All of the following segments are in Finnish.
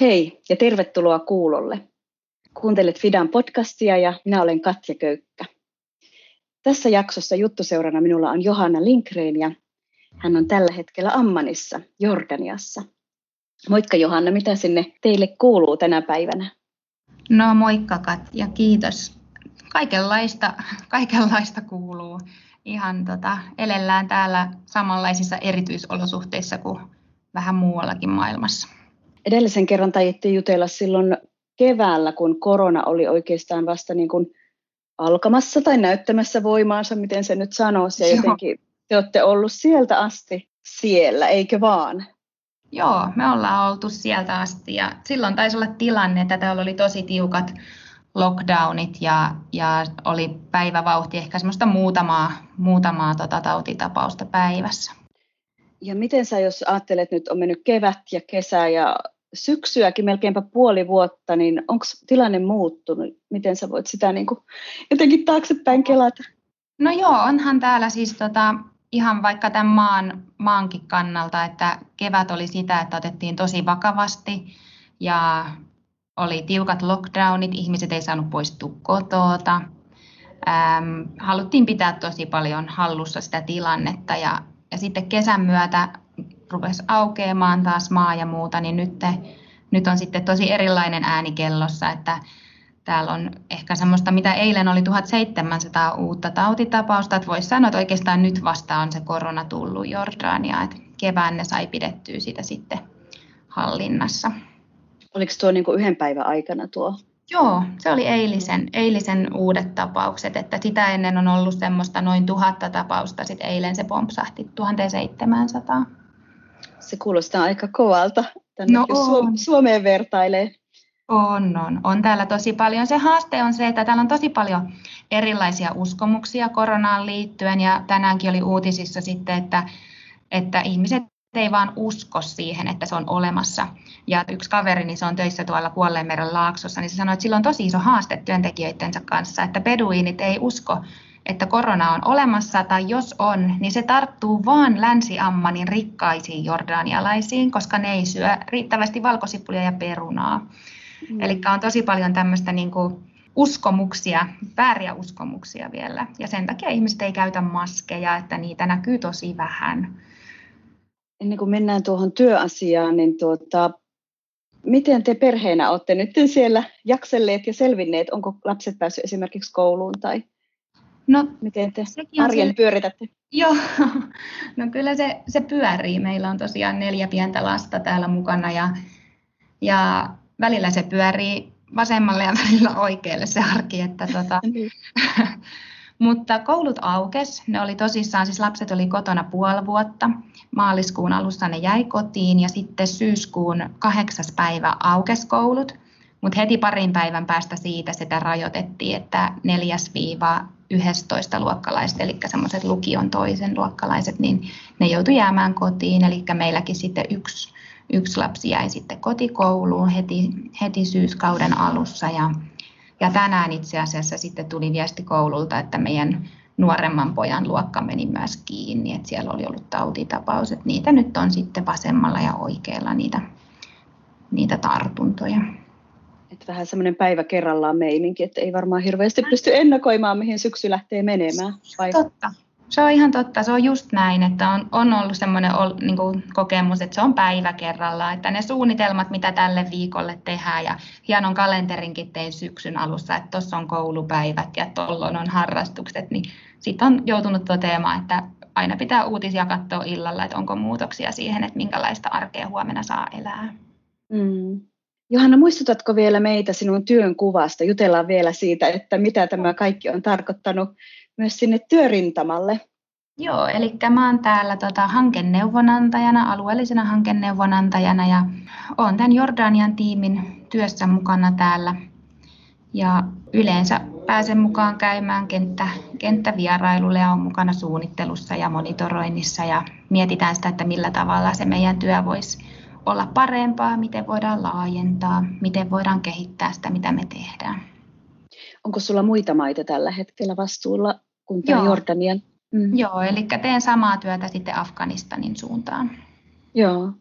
Hei ja tervetuloa kuulolle. Kuuntelet Fidan podcastia ja minä olen Katja Köykkä. Tässä jaksossa juttuseurana minulla on Johanna Linkreen ja hän on tällä hetkellä Ammanissa, Jordaniassa. Moikka Johanna, mitä sinne teille kuuluu tänä päivänä? No moikka Katja, kiitos. Kaikenlaista, kaikenlaista kuuluu. Ihan tota, elellään täällä samanlaisissa erityisolosuhteissa kuin vähän muuallakin maailmassa. Edellisen kerran taidettiin jutella silloin keväällä, kun korona oli oikeastaan vasta niin kuin alkamassa tai näyttämässä voimaansa, miten se nyt sanoisi. Ja jotenkin te olette ollut sieltä asti siellä, eikö vaan? Joo, me ollaan oltu sieltä asti ja silloin taisi olla tilanne, että täällä oli tosi tiukat lockdownit ja, ja oli päivävauhti ehkä semmoista muutamaa, muutamaa tota tautitapausta päivässä. Ja miten sä, jos ajattelet, nyt on mennyt kevät ja kesä ja syksyäkin melkeinpä puoli vuotta, niin onko tilanne muuttunut? Miten sä voit sitä niin kuin jotenkin taaksepäin kelata? No joo, onhan täällä siis tota, ihan vaikka tämän maan, maankin kannalta, että kevät oli sitä, että otettiin tosi vakavasti ja oli tiukat lockdownit, ihmiset ei saanut poistua kotoota. Ähm, haluttiin pitää tosi paljon hallussa sitä tilannetta ja, ja sitten kesän myötä rupesi aukeamaan taas maa ja muuta, niin nyt, nyt on sitten tosi erilainen ääni kellossa, että täällä on ehkä semmoista, mitä eilen oli 1700 uutta tautitapausta, että voisi sanoa, että oikeastaan nyt vasta on se korona tullut Jordania, että kevään ne sai pidettyä sitä sitten hallinnassa. Oliko tuo niin kuin yhden päivän aikana tuo? Joo, se oli eilisen, eilisen uudet tapaukset, että sitä ennen on ollut semmoista noin tuhatta tapausta, sitten eilen se pompsahti 1700 se kuulostaa aika kovalta, tänne no on. Suomeen vertailee. On, on. On täällä tosi paljon. Se haaste on se, että täällä on tosi paljon erilaisia uskomuksia koronaan liittyen ja tänäänkin oli uutisissa sitten, että, että ihmiset ei vaan usko siihen, että se on olemassa. Ja yksi kaveri, niin se on töissä tuolla Kuolleenmeren laaksossa, niin se sanoi, että sillä on tosi iso haaste työntekijöidensä kanssa, että peduinit ei usko että korona on olemassa tai jos on, niin se tarttuu vaan länsiammanin rikkaisiin jordanialaisiin, koska ne ei syö riittävästi valkosipulia ja perunaa. Mm. Eli on tosi paljon tämmöistä niin kuin uskomuksia, vääriä uskomuksia vielä. Ja sen takia ihmiset ei käytä maskeja, että niitä näkyy tosi vähän. Ennen kuin mennään tuohon työasiaan, niin tuota, miten te perheenä olette nyt siellä jakselleet ja selvinneet? Onko lapset päässeet esimerkiksi kouluun tai No, Miten te arjen se, pyöritätte? Joo, no kyllä se, se pyörii. Meillä on tosiaan neljä pientä lasta täällä mukana ja, ja välillä se pyörii vasemmalle ja välillä oikealle se arki. Että tota, niin. mutta koulut aukes, ne oli tosissaan, siis lapset oli kotona puoli vuotta. Maaliskuun alussa ne jäi kotiin ja sitten syyskuun kahdeksas päivä aukes koulut. Mutta heti parin päivän päästä siitä sitä rajoitettiin, että 4-11 luokkalaiset, eli semmoiset lukion toisen luokkalaiset, niin ne joutui jäämään kotiin. Eli meilläkin sitten yksi, yksi lapsi jäi sitten kotikouluun heti, heti syyskauden alussa. Ja, ja tänään itse asiassa sitten tuli viesti koululta, että meidän nuoremman pojan luokka meni myös kiinni, että siellä oli ollut tautitapaus, että niitä nyt on sitten vasemmalla ja oikealla niitä, niitä tartuntoja että vähän semmoinen päivä kerrallaan meininki, että ei varmaan hirveästi pysty ennakoimaan, mihin syksy lähtee menemään. Vai? Totta. Se on ihan totta, se on just näin, että on, on ollut semmoinen niin kuin kokemus, että se on päivä kerrallaan, että ne suunnitelmat, mitä tälle viikolle tehdään ja hienon kalenterinkin tein syksyn alussa, että tuossa on koulupäivät ja tuolloin on harrastukset, niin sitten on joutunut toteamaan, että aina pitää uutisia katsoa illalla, että onko muutoksia siihen, että minkälaista arkea huomenna saa elää. Mm. Johanna, muistutatko vielä meitä sinun työn kuvasta? Jutellaan vielä siitä, että mitä tämä kaikki on tarkoittanut myös sinne työrintamalle. Joo, eli mä oon täällä tota, hankeneuvonantajana, alueellisena hankeneuvonantajana ja olen tämän Jordanian tiimin työssä mukana täällä. Ja yleensä pääsen mukaan käymään kenttä, kenttävierailulle ja on mukana suunnittelussa ja monitoroinnissa ja mietitään sitä, että millä tavalla se meidän työ voisi olla parempaa, miten voidaan laajentaa, miten voidaan kehittää sitä, mitä me tehdään. Onko sulla muita maita tällä hetkellä vastuulla kuin tämä Jordanian? Mm. Joo, eli teen samaa työtä sitten Afganistanin suuntaan. Joo.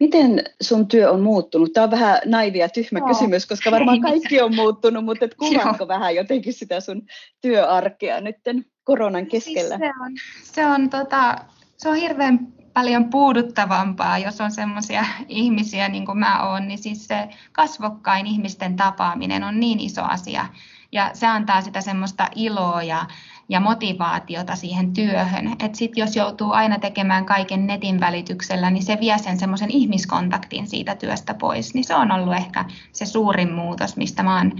Miten sun työ on muuttunut? Tämä on vähän naivia tyhmä no. kysymys, koska varmaan kaikki on muuttunut, mutta et kuvaatko vähän jotenkin sitä sun työarkea nyt koronan siis keskellä? Siis se on, se on, tota, se on hirveän paljon puuduttavampaa, jos on sellaisia ihmisiä niin kuin mä oon, niin siis se kasvokkain ihmisten tapaaminen on niin iso asia. Ja se antaa sitä semmoista iloa ja, ja motivaatiota siihen työhön. Että sitten jos joutuu aina tekemään kaiken netin välityksellä, niin se vie sen semmoisen ihmiskontaktin siitä työstä pois. Niin se on ollut ehkä se suurin muutos, mistä mä oon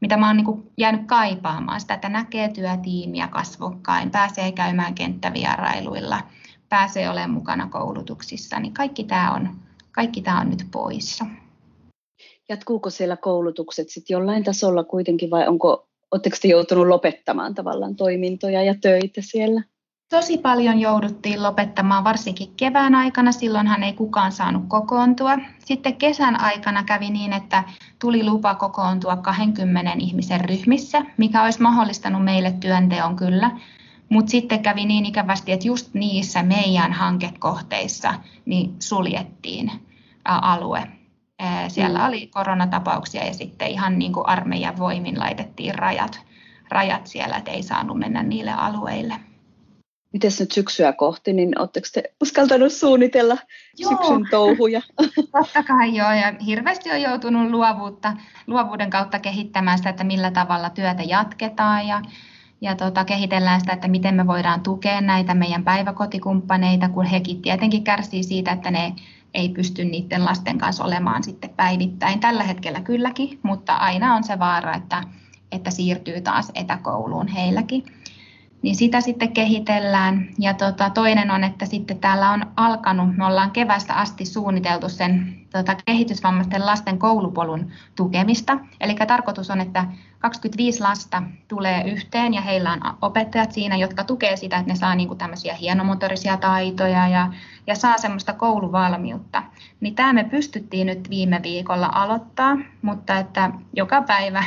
mitä mä oon niin jäänyt kaipaamaan, sitä, että näkee työtiimiä kasvokkain, pääsee käymään kenttävierailuilla, pääsee olemaan mukana koulutuksissa, niin kaikki tämä on, kaikki tämä on nyt poissa. Jatkuuko siellä koulutukset sitten jollain tasolla kuitenkin vai onko, oletteko te joutunut lopettamaan tavallaan toimintoja ja töitä siellä? Tosi paljon jouduttiin lopettamaan, varsinkin kevään aikana. Silloinhan ei kukaan saanut kokoontua. Sitten kesän aikana kävi niin, että tuli lupa kokoontua 20 ihmisen ryhmissä, mikä olisi mahdollistanut meille työnteon kyllä. Mutta sitten kävi niin ikävästi, että just niissä meidän hankekohteissa niin suljettiin alue. Siellä mm. oli koronatapauksia ja sitten ihan niin kuin armeijan voimin laitettiin rajat, rajat siellä, että ei saanut mennä niille alueille. Miten nyt syksyä kohti, niin oletteko te uskaltanut suunnitella joo. syksyn touhuja? Totta kai joo, ja hirveästi on joutunut luovuutta, luovuuden kautta kehittämään sitä, että millä tavalla työtä jatketaan ja, ja tota, kehitellään sitä, että miten me voidaan tukea näitä meidän päiväkotikumppaneita, kun hekin tietenkin kärsii siitä, että ne ei pysty niiden lasten kanssa olemaan sitten päivittäin. Tällä hetkellä kylläkin, mutta aina on se vaara, että, että siirtyy taas etäkouluun heilläkin niin sitä sitten kehitellään. Ja tota, toinen on, että sitten täällä on alkanut, me ollaan kevästä asti suunniteltu sen tota, kehitysvammaisten lasten koulupolun tukemista. Eli tarkoitus on, että 25 lasta tulee yhteen ja heillä on opettajat siinä, jotka tukee sitä, että ne saa niinku tämmöisiä hienomotorisia taitoja ja, ja saa semmoista kouluvalmiutta. Niin tämä me pystyttiin nyt viime viikolla aloittaa, mutta että joka päivä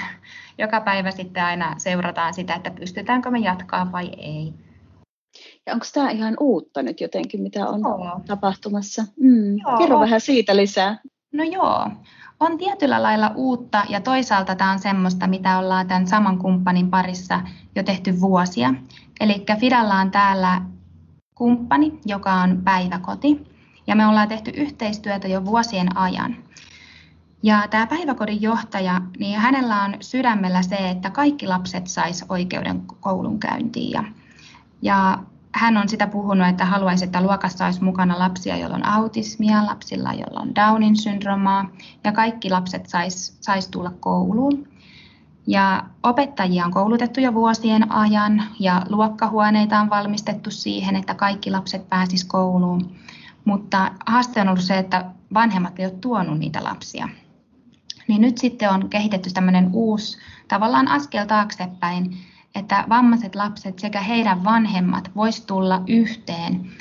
joka päivä sitten aina seurataan sitä, että pystytäänkö me jatkaa vai ei. Ja onko tämä ihan uutta nyt jotenkin, mitä on joo. tapahtumassa? Mm. Joo. Kerro vähän siitä lisää. No joo, on tietyllä lailla uutta ja toisaalta tämä on semmoista, mitä ollaan tämän saman kumppanin parissa jo tehty vuosia. Eli Fidalla on täällä kumppani, joka on päiväkoti, ja me ollaan tehty yhteistyötä jo vuosien ajan. Ja tämä päiväkodin johtaja, niin hänellä on sydämellä se, että kaikki lapset sais oikeuden koulunkäyntiin. Ja, ja hän on sitä puhunut, että haluaisi, että luokassa olisi mukana lapsia, joilla on autismia, lapsilla, joilla on Downin syndromaa, ja kaikki lapset sais, sais tulla kouluun. Ja opettajia on koulutettu jo vuosien ajan, ja luokkahuoneita on valmistettu siihen, että kaikki lapset pääsis kouluun. Mutta haaste on ollut se, että vanhemmat eivät ole tuonut niitä lapsia niin nyt sitten on kehitetty tämmöinen uusi tavallaan askel taaksepäin, että vammaiset lapset sekä heidän vanhemmat vois tulla yhteen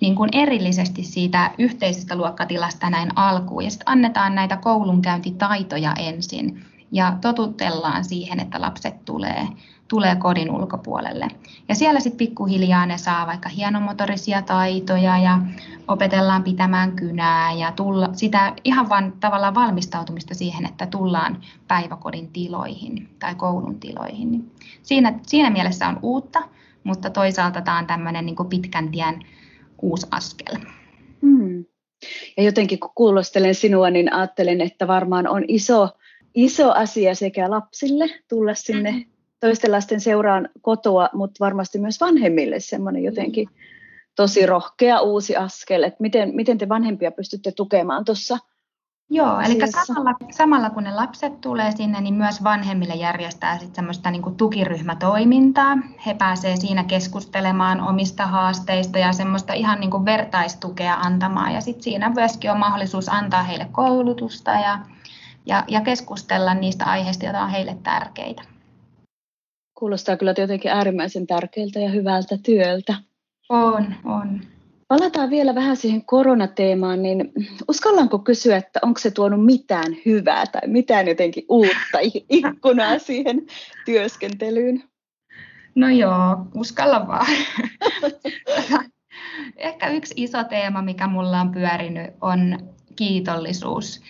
niin kuin erillisesti siitä yhteisestä luokkatilasta näin alkuun. Ja sitten annetaan näitä koulunkäyntitaitoja ensin ja totutellaan siihen, että lapset tulee tulee kodin ulkopuolelle. Ja siellä sitten pikkuhiljaa ne saa vaikka hienomotorisia taitoja ja opetellaan pitämään kynää ja tulla, sitä ihan vain tavallaan valmistautumista siihen, että tullaan päiväkodin tiloihin tai koulun tiloihin. Siinä, siinä mielessä on uutta, mutta toisaalta tämä on tämmöinen niin pitkän tien uusi askel. Hmm. Ja jotenkin kun kuulostelen sinua, niin ajattelen, että varmaan on iso, iso asia sekä lapsille tulla sinne mm-hmm toisten lasten seuraan kotoa, mutta varmasti myös vanhemmille semmoinen jotenkin tosi rohkea uusi askel, että miten, miten te vanhempia pystytte tukemaan tuossa Joo, eli samalla, samalla kun ne lapset tulee sinne, niin myös vanhemmille järjestää sit semmoista niin kuin tukiryhmätoimintaa. He pääsevät siinä keskustelemaan omista haasteista ja semmoista ihan niin kuin vertaistukea antamaan. Ja sitten siinä myöskin on mahdollisuus antaa heille koulutusta ja, ja, ja keskustella niistä aiheista, joita on heille tärkeitä. Kuulostaa kyllä jotenkin äärimmäisen tärkeältä ja hyvältä työltä. On, on. Palataan vielä vähän siihen koronateemaan, niin uskallanko kysyä, että onko se tuonut mitään hyvää tai mitään jotenkin uutta ikkunaa siihen työskentelyyn? No joo, uskalla vaan. Ehkä yksi iso teema, mikä mulla on pyörinyt, on kiitollisuus.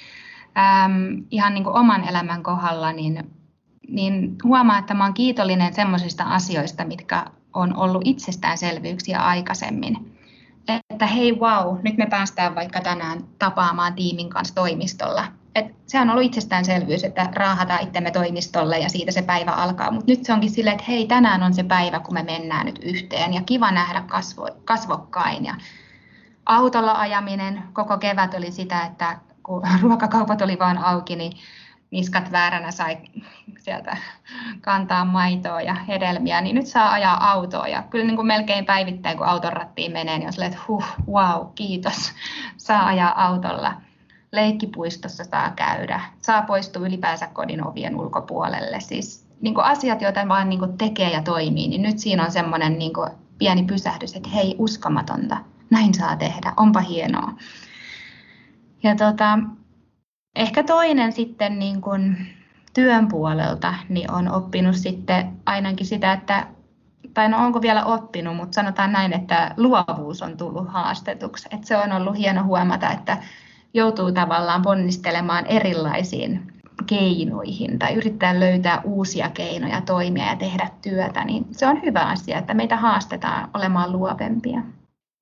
Ähm, ihan niin kuin oman elämän kohdalla, niin, niin huomaa, että mä olen kiitollinen semmoisista asioista, mitkä on ollut itsestäänselvyyksiä aikaisemmin. Että hei wow, nyt me päästään vaikka tänään tapaamaan tiimin kanssa toimistolla. Et se on ollut itsestäänselvyys, että raahataan itsemme toimistolle ja siitä se päivä alkaa. Mutta nyt se onkin silleen, että hei, tänään on se päivä, kun me mennään nyt yhteen ja kiva nähdä kasvo, kasvokkain. Ja autolla ajaminen koko kevät oli sitä, että kun ruokakaupat oli vaan auki, niin niskat vääränä sai sieltä kantaa maitoa ja hedelmiä, niin nyt saa ajaa autoa. Ja kyllä niin kuin melkein päivittäin, kun auton rattiin menee, niin on silleen, että huh, wow, kiitos, saa ajaa autolla. Leikkipuistossa saa käydä, saa poistua ylipäänsä kodin ovien ulkopuolelle. Siis niin kuin asiat, joita vaan niin kuin tekee ja toimii, niin nyt siinä on semmoinen niin kuin pieni pysähdys, että hei, uskomatonta, näin saa tehdä, onpa hienoa. Ja tota, ehkä toinen sitten niin kuin työn puolelta niin on oppinut sitten ainakin sitä, että tai no onko vielä oppinut, mutta sanotaan näin, että luovuus on tullut haastetuksi. Että se on ollut hieno huomata, että joutuu tavallaan ponnistelemaan erilaisiin keinoihin tai yrittää löytää uusia keinoja toimia ja tehdä työtä, niin se on hyvä asia, että meitä haastetaan olemaan luovempia.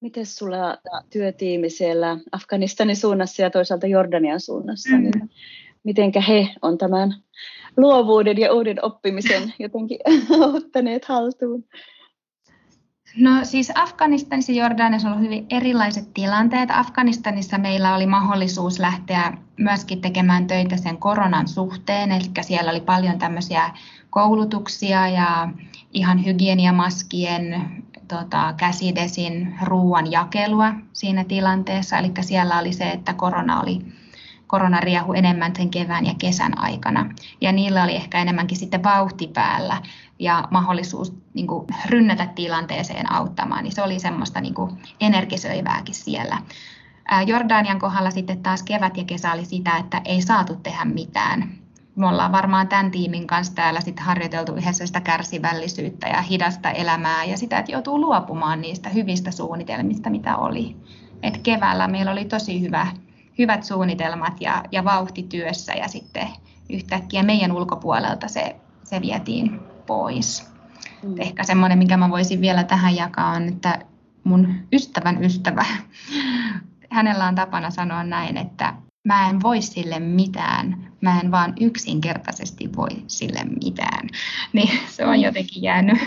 Miten sulla työtiimi siellä Afganistanin suunnassa ja toisaalta Jordanian suunnassa, mm. niin mitenkä he on tämän luovuuden ja uuden oppimisen jotenkin ottaneet haltuun? No siis Afganistanissa ja Jordaniassa on ollut hyvin erilaiset tilanteet. Afganistanissa meillä oli mahdollisuus lähteä myöskin tekemään töitä sen koronan suhteen, eli siellä oli paljon tämmöisiä koulutuksia ja ihan hygieniamaskien tota, käsidesin ruoan jakelua siinä tilanteessa. Eli siellä oli se, että korona oli korona riehu enemmän sen kevään ja kesän aikana. Ja niillä oli ehkä enemmänkin sitten vauhti päällä ja mahdollisuus niin kuin, rynnätä tilanteeseen auttamaan. Niin se oli semmoista niin kuin, energisöivääkin siellä. Jordanian kohdalla sitten taas kevät ja kesä oli sitä, että ei saatu tehdä mitään me ollaan varmaan tämän tiimin kanssa täällä sitten harjoiteltu yhdessä sitä kärsivällisyyttä ja hidasta elämää ja sitä, että joutuu luopumaan niistä hyvistä suunnitelmista, mitä oli. Et keväällä meillä oli tosi hyvä, hyvät suunnitelmat ja, ja vauhti työssä ja sitten yhtäkkiä meidän ulkopuolelta se, se vietiin pois. Mm. Ehkä semmoinen, mikä mä voisin vielä tähän jakaa on, että mun ystävän ystävä, hänellä on tapana sanoa näin, että mä en voi sille mitään, mä en vaan yksinkertaisesti voi sille mitään. Niin se on jotenkin jäänyt.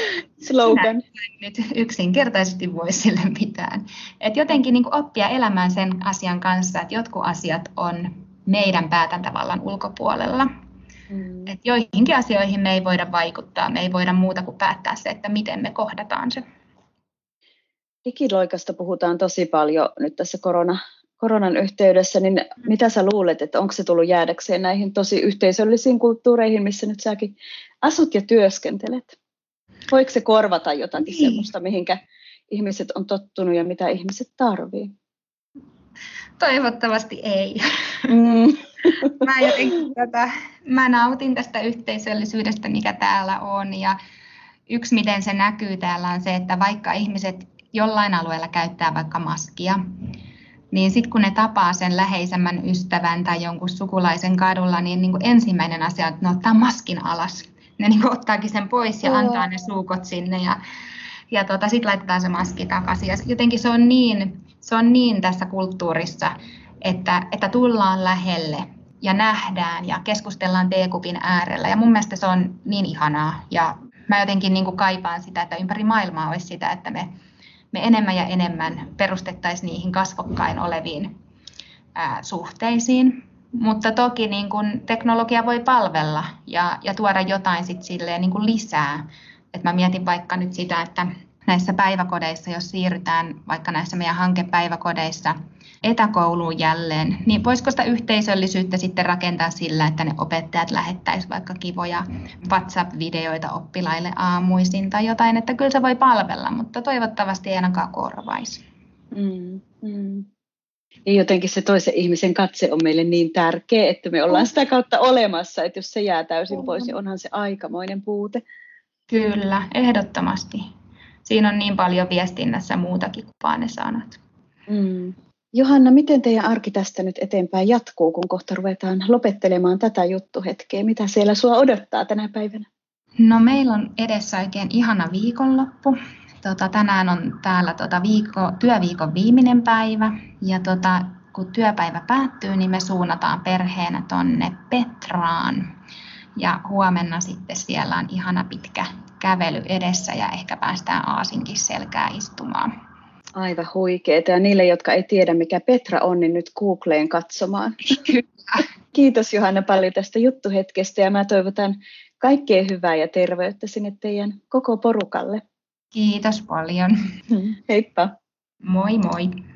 Slogan. Nyt yksinkertaisesti voi sille mitään. Et jotenkin niin oppia elämään sen asian kanssa, että jotkut asiat on meidän päätäntävallan ulkopuolella. Mm. Et joihinkin asioihin me ei voida vaikuttaa, me ei voida muuta kuin päättää se, että miten me kohdataan se. Digiloikasta puhutaan tosi paljon nyt tässä korona, koronan yhteydessä, niin mitä sä luulet, että onko se tullut jäädäkseen näihin tosi yhteisöllisiin kulttuureihin, missä nyt säkin asut ja työskentelet? Voiko se korvata jotakin niin. sellaista, mihinkä ihmiset on tottunut ja mitä ihmiset tarvii? Toivottavasti ei. Mm. mä, jotenkin, tota, mä nautin tästä yhteisöllisyydestä, mikä täällä on ja yksi, miten se näkyy täällä on se, että vaikka ihmiset jollain alueella käyttää vaikka maskia, niin sitten kun ne tapaa sen läheisemmän ystävän tai jonkun sukulaisen kadulla, niin, niin kuin ensimmäinen asia on, että ne ottaa maskin alas. Ne niin kuin ottaakin sen pois ja antaa ne suukot sinne ja, ja tota, sitten laitetaan se maski takaisin. Ja jotenkin se on niin, se on niin tässä kulttuurissa, että, että tullaan lähelle ja nähdään ja keskustellaan teekupin äärellä. Ja mun mielestä se on niin ihanaa. Ja mä jotenkin niin kuin kaipaan sitä, että ympäri maailmaa olisi sitä, että me me enemmän ja enemmän perustettaisiin niihin kasvokkain oleviin ää, suhteisiin. Mutta toki niin kun teknologia voi palvella ja, ja tuoda jotain sit silleen niin kun lisää. Et mä mietin vaikka nyt sitä, että näissä päiväkodeissa, jos siirrytään vaikka näissä meidän hankepäiväkodeissa etäkouluun jälleen, niin voisiko sitä yhteisöllisyyttä sitten rakentaa sillä, että ne opettajat lähettäisivät vaikka kivoja WhatsApp-videoita oppilaille aamuisin tai jotain, että kyllä se voi palvella, mutta toivottavasti ei ainakaan korvaisi. Mm, mm. Ja jotenkin se toisen ihmisen katse on meille niin tärkeä, että me ollaan sitä kautta olemassa, että jos se jää täysin pois, niin onhan se aikamoinen puute. Kyllä, ehdottomasti. Siinä on niin paljon viestinnässä muutakin kuin vaan ne sanat. Mm. Johanna, miten teidän arki tästä nyt eteenpäin jatkuu, kun kohta ruvetaan lopettelemaan tätä juttuhetkeä? Mitä siellä sua odottaa tänä päivänä? No meillä on edessä oikein ihana viikonloppu. Tota, tänään on täällä tota, viikko, työviikon viimeinen päivä ja tota, kun työpäivä päättyy, niin me suunnataan perheenä tonne Petraan. Ja huomenna sitten siellä on ihana pitkä kävely edessä ja ehkä päästään aasinkin selkää istumaan. Aivan huikeeta. Ja niille, jotka ei tiedä, mikä Petra on, niin nyt Googleen katsomaan. Kyllä. Kiitos Johanna paljon tästä juttuhetkestä ja mä toivotan kaikkea hyvää ja terveyttä sinne teidän koko porukalle. Kiitos paljon. Heippa. Moi moi.